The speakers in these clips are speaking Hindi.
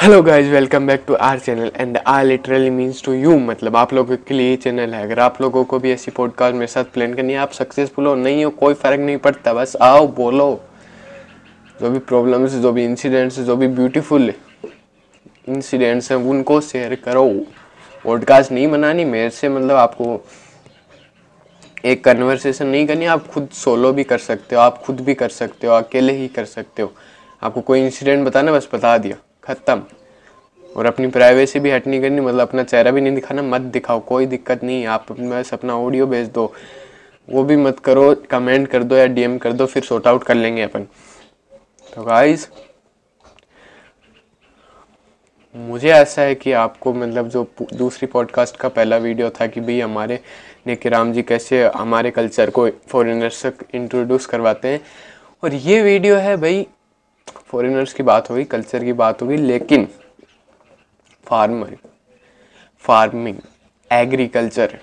Hello guys welcome back to our channel and our literally means to you मतलब आप लोगों के लिए चैनल है। अगर आप लोगों को भी ऐसी पॉडकास्ट मेरे साथ प्लान करनी है, आप सक्सेसफुल हो, नहीं हो, कोई फ़र्क नहीं पड़ता। बस आओ, बोलो। जो भी प्रॉब्लम्स जो भी इंसिडेंट्स जो भी ब्यूटीफुल इंसिडेंट्स हैं, उनको शेयर करो। पॉडकास्ट नहीं बनानी, मेरे से मतलब आपको एक कन्वर्सेशन नहीं करनी, आप खुद सोलो भी कर सकते हो, आप खुद भी कर सकते हो, अकेले ही कर सकते हो। आपको कोई इंसिडेंट बताना, बस बता दिया। ख़त्म। और अपनी प्राइवेसी भी हट नहीं करनी मतलब अपना चेहरा भी नहीं दिखाना, मत दिखाओ, कोई दिक्कत नहीं, आप बस अपना ऑडियो भेज दो। वो भी मत करो कमेंट कर दो या डीएम कर दो, फिर सॉर्ट आउट कर लेंगे अपन। तो गाइस मुझे ऐसा है कि आपको मतलब जो दूसरी पॉडकास्ट का पहला वीडियो था कि भाई हमारे नेके राम जी कैसे हमारे कल्चर को फॉरेनर्स तक इंट्रोड्यूस करवाते हैं। और ये वीडियो है भाई फॉरेनर्स की बात होगी कल्चर की बात होगी, लेकिन फार्मर फ़ार्मिंग एग्रीकल्चर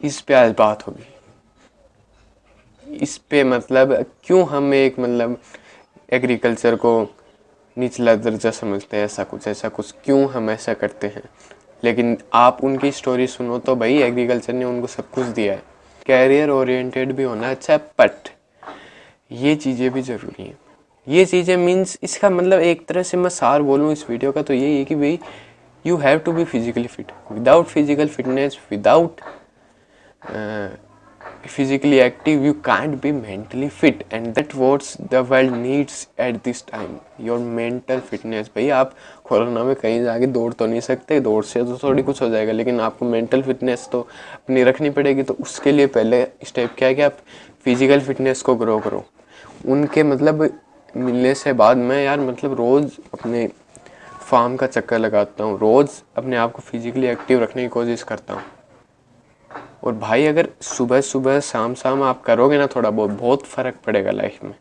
इस पे आज बात होगी। इस पे मतलब क्यों हम एक मतलब एग्रीकल्चर को निचला दर्जा समझते हैं, ऐसा कुछ ऐसा कुछ, क्यों हम ऐसा करते हैं? लेकिन आप उनकी स्टोरी सुनो तो भाई एग्रीकल्चर ने उनको सब कुछ दिया है। कैरियर ओरिएंटेड भी होना अच्छा है बट ये चीज़ें भी ज़रूरी हैं। ये चीज़ें मीन्स इसका मतलब एक तरह से मैं सार बोलूँ इस वीडियो का तो यही है कि भाई you have to be physically fit without physical fitness without physically active, you can't be mentally fit. And that what the world needs at this time. Your mental fitness. भाई, आप कोरोना में कहीं जाके दौड़ तो नहीं सकते, दौड़ से तो थोड़ी कुछ हो जाएगा, लेकिन आपको मेंटल फिटनेस तो अपनी रखनी पड़ेगी। तो उसके लिए पहले स्टेप क्या है कि आप फ़िज़िकल फिटनेस को ग्रो करो। उनके मतलब मिलने से बाद मैं यार मतलब रोज़ अपने फार्म का चक्कर लगाता हूँ, रोज़ अपने आप को फिजिकली एक्टिव रखने की कोशिश करता हूँ। और भाई अगर सुबह सुबह शाम शाम आप करोगे ना थोड़ा बहुत बहुत फ़र्क पड़ेगा लाइफ में।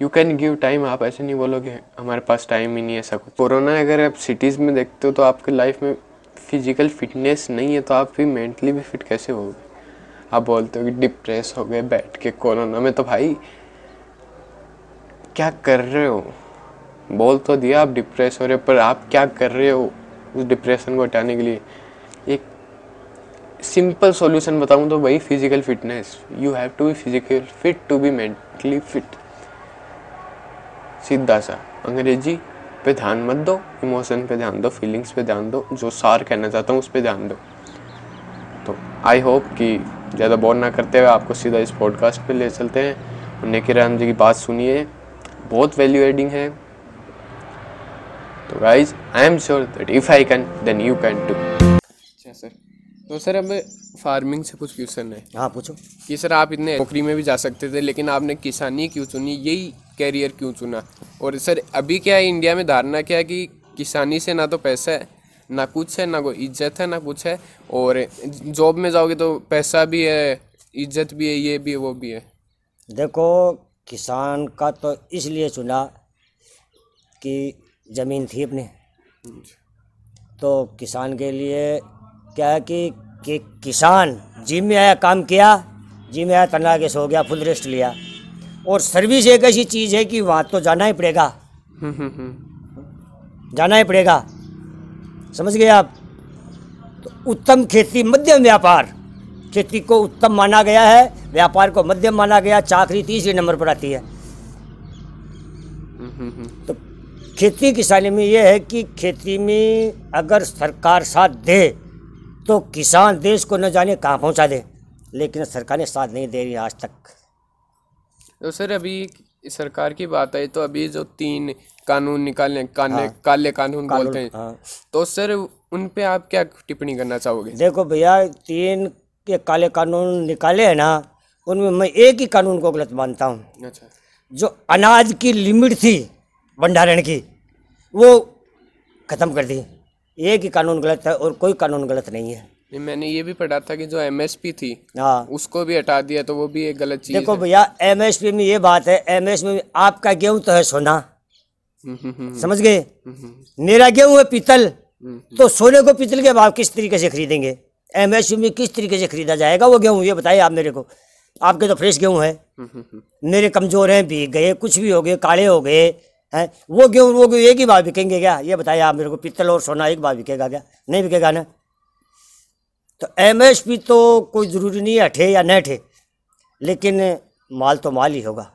यू कैन गिव टाइम आप ऐसे नहीं बोलोगे, हमारे पास टाइम ही नहीं है कुछ। कोरोना अगर आप सिटीज़ में देखते हो तो आपके लाइफ में फ़िज़िकल फिटनेस नहीं है तो आप भी मेंटली भी फिट कैसे होगे? आप बोलते हो कि डिप्रेस हो गए, बैठ के कोरोना में तो भाई क्या कर रहे हो? बोल तो दिया आप डिप्रेस हो रहे हो, पर आप क्या कर रहे हो उस डिप्रेशन को हटाने के लिए? एक सिंपल सॉल्यूशन बताऊँ तो भाई physical fitness you have to be physical fit to be mentally fit सीधा सा, अंग्रेज़ी पे ध्यान मत दो इमोशन पे ध्यान दो फीलिंग्स पे ध्यान दो, जो सार कहना चाहता हूँ उस पर ध्यान दो। तो आई होप कि ज़्यादा बोर ना करते हुए आपको सीधा इस पॉडकास्ट पे ले चलते हैं। नेके राम जी की बात सुनिए। बहुत वैल्यू एडिंग है तो guys I am sure that if I can then you can too अच्छा सर तो सर अब फ़ार्मिंग से कुछ क्वेश्चन है। हाँ पूछो। कि सर आप इतने नौकरी में भी जा सकते थे लेकिन आपने किसानी क्यों चुनी? यही कैरियर क्यों चुना? और सर अभी क्या है इंडिया में धारणा क्या है कि किसानी से ना तो पैसा है ना कुछ है ना कोई इज़्ज़त है ना कुछ है और जॉब में जाओगे तो पैसा भी है इज़्ज़त भी है ये भी है वो भी है। देखो किसान का तो इसलिए चुना कि ज़मीन थी अपने। तो किसान के लिए क्या है कि, कि किसान जिम में आया काम किया जिम में आया तना के सो गया फुल रेस्ट लिया। और सर्विस एक ऐसी चीज़ है कि वहाँ तो जाना ही पड़ेगा। जाना ही पड़ेगा। समझ गए आप? तो उत्तम खेती मध्यम व्यापार। खेती को उत्तम माना गया है व्यापार को मध्यम माना गया चाकरी तीसरे नंबर पर आती है। तो खेती किसानी में ये है कि खेती में अगर सरकार साथ दे तो किसान देश को न जाने कहाँ पहुँचा दे। लेकिन सरकार ने साथ नहीं दे रही आज तक। तो सर अभी सरकार की बात है तो अभी जो तीन कानून निकालने काले हाँ, काले कानून, कानून बोलते हैं। हाँ, तो सर उन पे आप क्या टिप्पणी करना चाहोगे? देखो भैया तीन के काले कानून निकाले हैं ना उनमें मैं एक ही कानून को गलत मानता हूँ। अच्छा। जो अनाज की लिमिट थी भंडारण की वो ख़त्म कर दी। एक ही कानून गलत है और कोई कानून गलत नहीं है। मैंने ये भी पढ़ा था कि जो एमएसपी थी हाँ। उसको भी हटा दिया तो वो भी एक गलत चीज़ देखो भैया एमएसपी में ये बात है एमएसपी में आपका गेहूँ तो है सोना। हम्म, हम्म, हम्म, समझ गए? मेरा गेहूँ है पीतल तो सोने को पीतल के भाव किस तरीके से खरीदेंगे? एमएसपी में किस तरीके से खरीदा जाएगा? वो गेहूँ ये बताइए आप मेरे को। आपके तो फ्रेश गेहूँ है। मेरे कमज़ोर हैं भीग गए कुछ भी हो गए काले हो गए हैं वो गेहूँ वो गेहूँ एक ही बार बिकेंगे क्या? ये बताइए आप मेरे को पित्तल और सोना एक बार बिकेगा क्या? नहीं बिकेगा ना? तो एमएसपी तो कोई ज़रूरी नहीं है हटे या न हटे लेकिन माल तो माल ही होगा।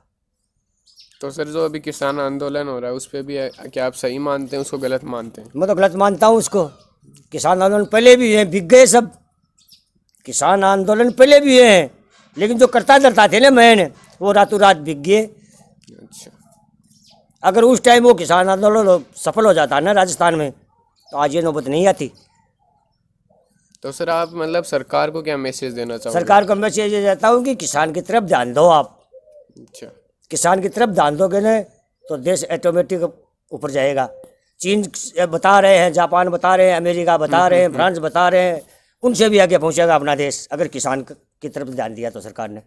तो सर जो अभी किसान आंदोलन हो रहा है उस पर भी क्या आप सही मानते हैं उसको गलत मानते हैं? मैं तो गलत मानता हूँ उसको। किसान आंदोलन पहले भी हैं बिक गए सब। किसान आंदोलन पहले भी हुए हैं लेकिन जो करता धरता थे ना मैन वो रातों रात बिक गए। अच्छा। अगर उस टाइम वो किसान आंदोलन सफल हो जाता ना राजस्थान में तो आज ये नौबत नहीं आती। तो सर आप मतलब सरकार को क्या मैसेज देना चाहोगे? सरकार को मैं ये देता हूँ कि किसान की तरफ़ ध्यान दो आप। अच्छा। किसान की तरफ़ ध्यान दोगे ना तो देश ऑटोमेटिक ऊपर जाएगा। चीन बता रहे हैं जापान बता रहे हैं अमेरिका बता रहे हैं फ्रांस बता रहे हैं उनसे भी आगे पहुंचेगा अपना देश। अगर किसान की तरफ़ ध्यान दिया तो सरकार ने।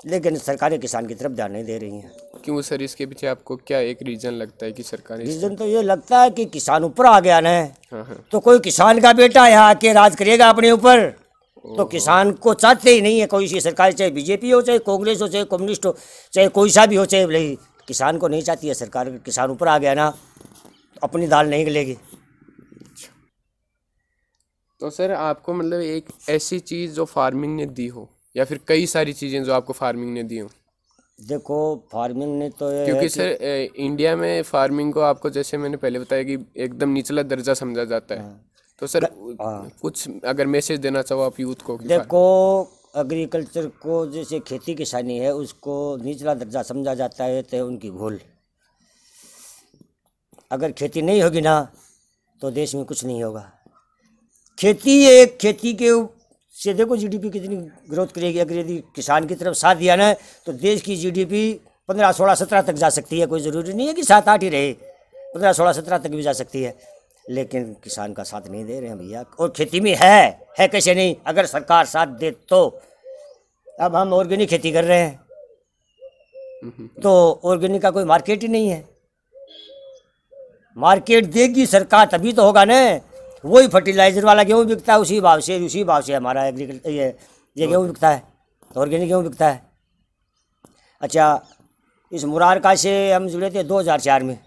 लेकिन सरकारें किसान की तरफ़ ध्यान नहीं दे रही हैं। क्यों सर इसके पीछे आपको क्या एक रीजन लगता है कि सरकार रीज़न तो ये लगता है कि किसान ऊपर आ गया ना। हाँ हाँ। तो कोई किसान का बेटा यहाँ आके राज करेगा अपने ऊपर। तो किसान को चाहते ही नहीं है कोई सी सरकार चाहे बीजेपी हो चाहे कांग्रेस हो चाहे कम्युनिस्ट हो चाहे कोई सा भी हो चाहे किसान को नहीं चाहती है सरकार किसान ऊपर आ गया ना तो अपनी दाल नहीं गलेगी। तो सर आपको मतलब एक ऐसी चीज़ जो फ़ार्मिंग ने दी हो या फिर कई सारी चीज़ें जो आपको फ़ार्मिंग ने दी हो? देखो फ़ार्मिंग ने तो ये क्योंकि सर इंडिया में फ़ार्मिंग को आपको जैसे मैंने पहले बताया कि एकदम निचला दर्जा समझा जाता है। तो सर कुछ अगर मैसेज देना चाहो आप यूथ को देखो एग्रीकल्चर को जैसे खेती किसानी है उसको निचला दर्जा समझा जाता है तो उनकी भूल। अगर खेती नहीं होगी ना तो देश में कुछ नहीं होगा। खेती एक खेती के से देखो जीडीपी कितनी ग्रोथ करेगी। अगर यदि किसान की तरफ़ साथ दिया ना तो देश की जीडीपी पंद्रह सोलह सत्रह तक जा सकती है। कोई ज़रूरी नहीं है कि सात आठ ही रहे। पंद्रह सोलह सत्रह तक भी जा सकती है। लेकिन किसान का साथ नहीं दे रहे हैं भैया। और खेती में है है कैसे नहीं? अगर सरकार साथ दे तो। अब हम ऑर्गेनिक खेती कर रहे हैं। तो ऑर्गेनिक का कोई मार्केट ही नहीं है। मार्केट देगी सरकार तभी तो होगा ना। वही फर्टिलाइज़र वाला गेहूँ बिकता है, उसी भाव से, उसी भाव से हमारा एग्रीकल्चर ये ये गेहूँ बिकता है ऑर्गेनिक गेहूँ बिकता है। अच्छा इस मुरारका से हम जुड़े थे 2004 में।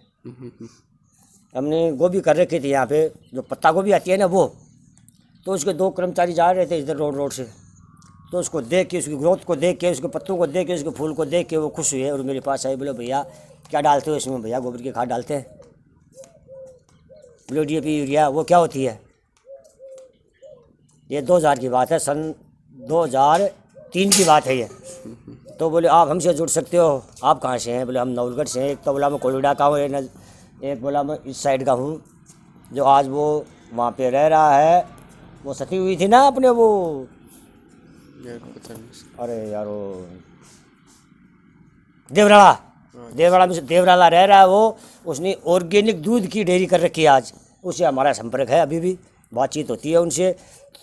हमने गोभी कर रखी थी यहाँ पे, जो पत्ता गोभी आती है ना वो तो उसके दो कर्मचारी जा रहे थे इधर रोड रोड से। तो उसको देख के, उसकी ग्रोथ को देख के, उसके पत्तों को देख के, उसके फूल को देख के वो खुश हुए और मेरे पास आए, बोले, भैया, क्या डालते हो इसमें? भैया, गोबर की खाद डालते हैं। बोले डी यूरिया वो क्या होती है? ये दो हज़ार की बात है सन दो हज़ार तीन की बात है ये। तो बोले आप हमसे जुड़ सकते हो। आप कहाँ से हैं? बोले हम नवलगढ़ से हैं। एक तो बोला मैं कोयडा का हूँ एक एक बोला मैं इस साइड का हूँ। जो आज वो वहाँ पे रह रहा है वो सती हुई थी ना अपने वो। अरे यार वो देवराला। देवराला में देवराला रह रहा है वो उसने ऑर्गेनिक दूध की डेयरी कर रखी है आज। उससे हमारा संपर्क है अभी भी बातचीत होती है उनसे।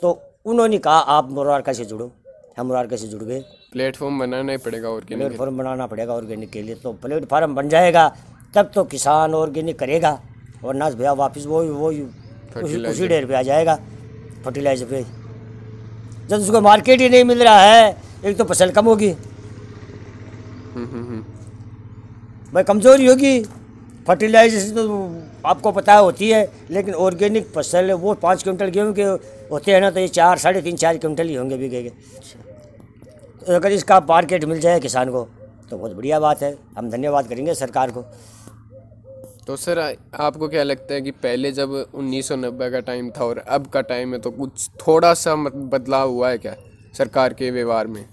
तो उन्होंने कहा आप मुरारका से जुड़ो। हम मुरारका से जुड़ गए। प्लेटफॉर्म बनाना ही पड़ेगा और प्लेटफॉर्म बनाना पड़ेगा ऑर्गेनिक के लिए। तो प्लेटफॉर्म बन जाएगा तब तो किसान ऑर्गेनिक करेगा। वरना भैया वापस वो वो उसी उसी डेर पे आ जाएगा फर्टिलाइज़र पे। जब उसको मार्केट ही नहीं मिल रहा है एक तो फ़सल कम होगी। भाई कमज़ोरी होगी फर्टिलाइज़र से तो आपको पता होती है लेकिन ऑर्गेनिक फ़सल है, वो पाँच क्विंटल गेहूँ के होते हैं ना तो ये चार साढ़े तीन चार क्विंटल ही होंगे बिकेगे तो अगर इसका मार्केट मिल जाए किसान को तो बहुत बढ़िया बात है। हम धन्यवाद करेंगे सरकार को। तो सर आपको क्या लगता है कि पहले जब 1990 का टाइम था और अब का टाइम है तो कुछ थोड़ा सा बदलाव हुआ है क्या सरकार के व्यवहार में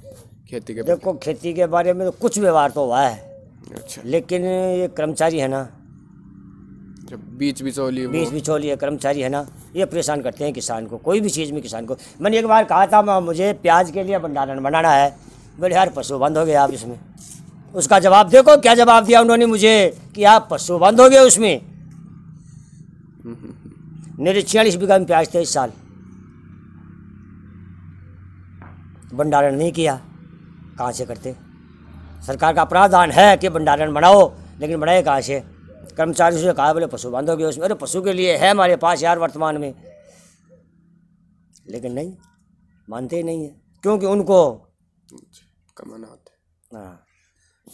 खेती के देखो खेती के बारे में तो कुछ व्यवहार तो हुआ है? अच्छा। लेकिन ये कर्मचारी है ना। जब बीच बिचौली बीच बिचौली है कर्मचारी है ना ये परेशान करते हैं किसान को कोई भी चीज़ में किसान को। मैंने एक बार कहा था मुझे प्याज के लिए भंडारण बनाना है। बोले यार पशु बंद हो गए आप इसमें। उसका जवाब देखो क्या जवाब दिया उन्होंने मुझे कि आप पशु बंद हो गए उसमें। मेरे छियालीस बीघा में प्याज थे इस साल। भंडारण नहीं किया। कहाँ से करते? सरकार का प्रावधान है कि भंडारण बनाओ लेकिन बनाए कहाँ से? कर्मचारी से कहा बोले पशु हो गए उसमें। अरे पशु के लिए है हमारे पास यार वर्तमान में। लेकिन नहीं मानते ही नहीं है क्योंकि उनको कमाना होता है। हाँ,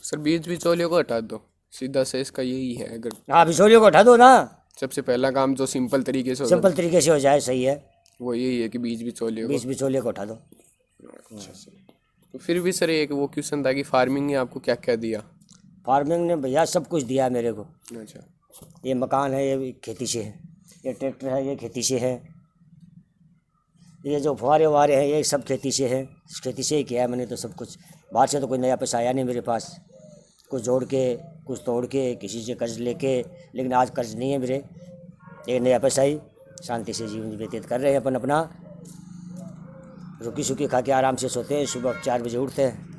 सर बीच बिचौलियों को हटा दो। सीधा से इसका यही है अगर हाँ बिचौलियों को उठा दो ना। सबसे पहला काम जो सिंपल तरीके से सिंपल तरीके से हो जाए सही है। वो यही है कि बीज बिचौलिए को बीच बिचौलिए को उठा दो। अच्छा तो फिर भी सर एक वो क्वेश्चन था कि फ़ार्मिंग ने आपको क्या क्या दिया? फ़ार्मिंग ने भैया सब कुछ दिया मेरे को। अच्छा। ये मकान है ये खेती से है। ये ट्रैक्टर है ये खेती से है। ये जो फुहारे वुहारे हैं ये सब खेती से है। इस खेती से ही किया है मैंने तो सब कुछ। बाहर से तो कोई नया पैसा आया नहीं मेरे पास। कुछ जोड़ के कुछ तोड़ के किसी से कर्ज लेके लेकिन आज कर्ज नहीं है मेरे। एक नया पैसा ही शांति से जीवन व्यतीत कर रहे हैं अपन अपना। रुकी सुखी खा के आराम से सोते हैं। सुबह चार बजे उठते हैं।